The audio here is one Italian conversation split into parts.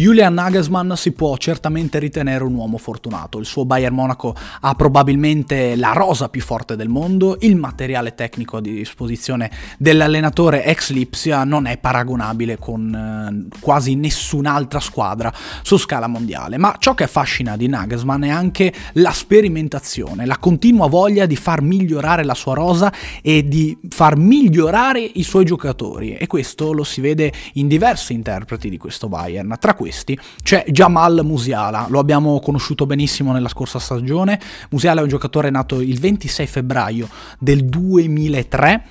Julian Nagelsmann si può certamente ritenere un uomo fortunato. Il suo Bayern Monaco ha probabilmente la rosa più forte del mondo, il materiale tecnico a disposizione dell'allenatore ex Lipsia non è paragonabile con eh, quasi nessun'altra squadra su scala mondiale. Ma ciò che affascina di Nagelsmann è anche la sperimentazione, la continua voglia di far migliorare la sua rosa e di far migliorare i suoi giocatori. E questo lo si vede in diversi interpreti di questo Bayern. Tra questi questi c'è Jamal Musiala, lo abbiamo conosciuto benissimo nella scorsa stagione. Musiala è un giocatore nato il 26 febbraio del 2003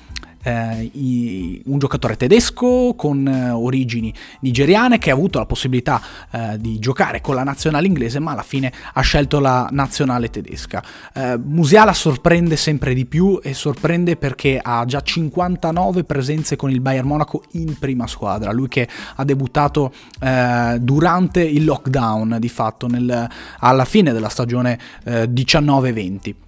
eh, i, un giocatore tedesco con eh, origini nigeriane che ha avuto la possibilità eh, di giocare con la nazionale inglese ma alla fine ha scelto la nazionale tedesca. Eh, Musiala sorprende sempre di più e sorprende perché ha già 59 presenze con il Bayern Monaco in prima squadra, lui che ha debuttato eh, durante il lockdown di fatto nel, alla fine della stagione 19-20.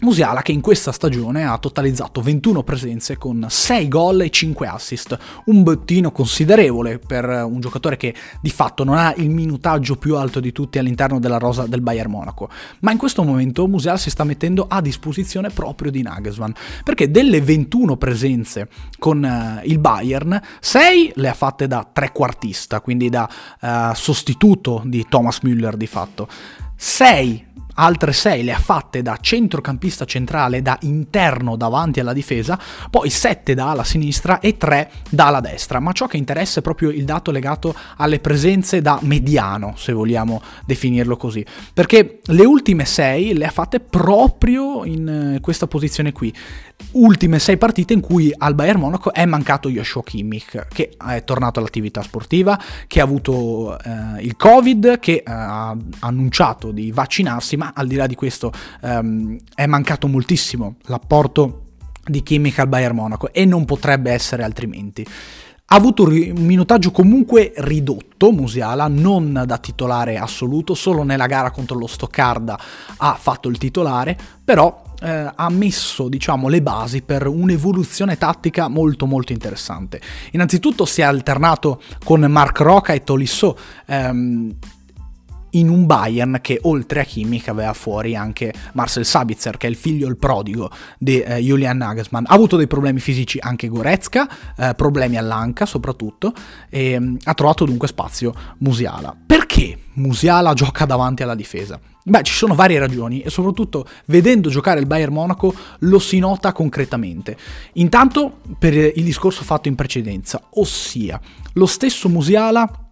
Eh, Musiala che in questa stagione ha totalizzato 21 presenze con 6 gol e 5 assist, un bottino considerevole per un giocatore che di fatto non ha il minutaggio più alto di tutti all'interno della rosa del Bayern Monaco, ma in questo momento Musiala si sta mettendo a disposizione proprio di Nagelsmann, perché delle 21 presenze con uh, il Bayern, 6 le ha fatte da trequartista, quindi da uh, sostituto di Thomas Müller di fatto. 6 altre 6 le ha fatte da centrocampista centrale, da interno davanti alla difesa, poi 7 da ala sinistra e 3 da ala destra, ma ciò che interessa è proprio il dato legato alle presenze da mediano, se vogliamo definirlo così, perché le ultime 6 le ha fatte proprio in eh, questa posizione qui. Ultime sei partite in cui al Bayern Monaco è mancato Joshua Kimmich, che è tornato all'attività sportiva, che ha avuto eh, il Covid, che eh, ha annunciato di vaccinarsi, ma al di là di questo ehm, è mancato moltissimo l'apporto di Kimmich al Bayern Monaco e non potrebbe essere altrimenti. Ha avuto un minutaggio comunque ridotto Musiala, non da titolare assoluto, solo nella gara contro lo Stoccarda ha fatto il titolare, però eh, ha messo diciamo, le basi per un'evoluzione tattica molto molto interessante. Innanzitutto si è alternato con Mark Roca e Tolisso. Ehm, in un Bayern che oltre a Kimmich aveva fuori anche Marcel Sabitzer che è il figlio il prodigo di eh, Julian Nagelsmann ha avuto dei problemi fisici anche Goretzka eh, problemi all'anca soprattutto e mh, mm, ha trovato dunque spazio Musiala perché Musiala gioca davanti alla difesa? Beh, ci sono varie ragioni e soprattutto vedendo giocare il Bayern Monaco lo si nota concretamente. Intanto per il discorso fatto in precedenza, ossia lo stesso Musiala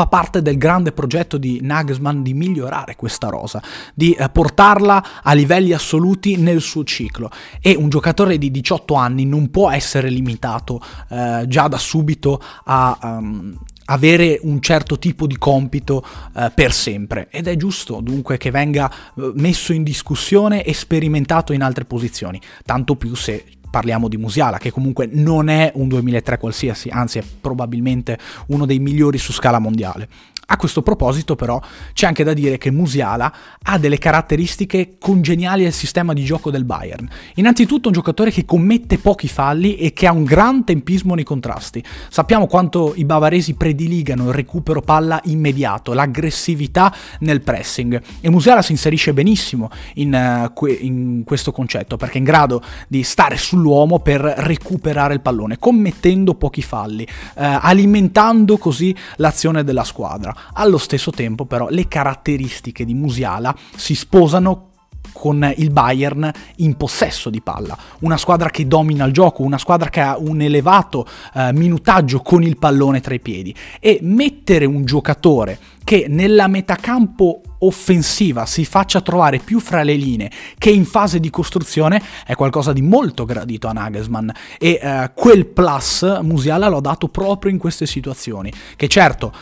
fa parte del grande progetto di Nagelsmann di migliorare questa rosa, di eh, portarla a livelli assoluti nel suo ciclo. E un giocatore di 18 anni non può essere limitato eh, già da subito a um, avere un certo tipo di compito eh, per sempre. Ed è giusto dunque che venga eh, messo in discussione e sperimentato in altre posizioni, tanto più se parliamo di Musiala, che comunque non è un 2003 qualsiasi, anzi è probabilmente uno dei migliori su scala mondiale. A questo proposito però c'è anche da dire che Musiala ha delle caratteristiche congeniali al sistema di gioco del Bayern. Innanzitutto un giocatore che commette pochi falli e che ha un gran tempismo nei contrasti. Sappiamo quanto i bavaresi prediligano il recupero palla immediato, l'aggressività nel pressing e Musiala si inserisce benissimo in, que- in questo concetto perché è in grado di stare sull'uomo per recuperare il pallone, commettendo pochi falli, uh, alimentando così l'azione della squadra. Allo stesso tempo però le caratteristiche di Musiala si sposano con il Bayern in possesso di palla, una squadra che domina il gioco, una squadra che ha un elevato eh, minutaggio con il pallone tra i piedi. E mettere un giocatore che nella metacampo offensiva si faccia trovare più fra le linee che in fase di costruzione è qualcosa di molto gradito a Nagelsmann. E eh, quel plus Musiala l'ha dato proprio in queste situazioni. Che certo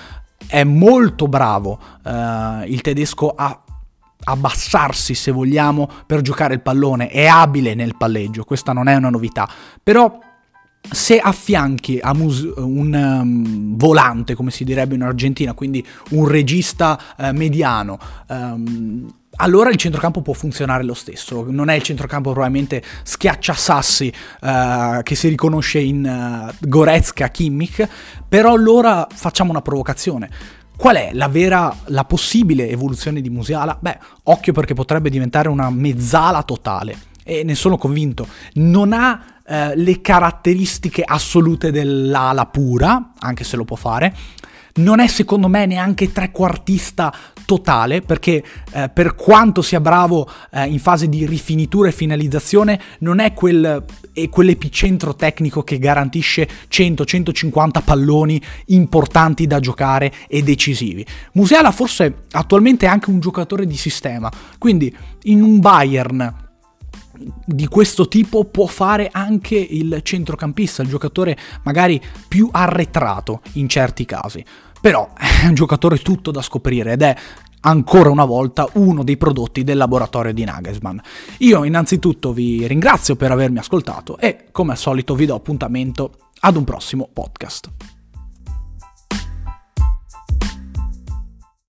è molto bravo uh, il tedesco a abbassarsi se vogliamo per giocare il pallone, è abile nel palleggio, questa non è una novità, però se affianchi a mus- un um, volante, come si direbbe in Argentina, quindi un regista uh, mediano, um, allora il centrocampo può funzionare lo stesso. Non è il centrocampo probabilmente schiacciasassi uh, che si riconosce in uh, Goretzka, Kimmich, però allora facciamo una provocazione. Qual è la vera, la possibile evoluzione di Musiala? Beh, occhio perché potrebbe diventare una mezzala totale e ne sono convinto. Non ha eh, le caratteristiche assolute dell'ala pura, anche se lo può fare, non è secondo me neanche trequartista totale perché eh, per quanto sia bravo eh, in fase di rifinitura e finalizzazione non è quel, è quell'epicentro tecnico che garantisce 100-150 palloni importanti da giocare e decisivi. Musiala forse attualmente è anche un giocatore di sistema, quindi in un Bayern di questo tipo può fare anche il centrocampista, il giocatore magari più arretrato in certi casi. Però è un giocatore tutto da scoprire ed è ancora una volta uno dei prodotti del laboratorio di Nagelsmann. Io innanzitutto vi ringrazio per avermi ascoltato e come al solito vi do appuntamento ad un prossimo podcast.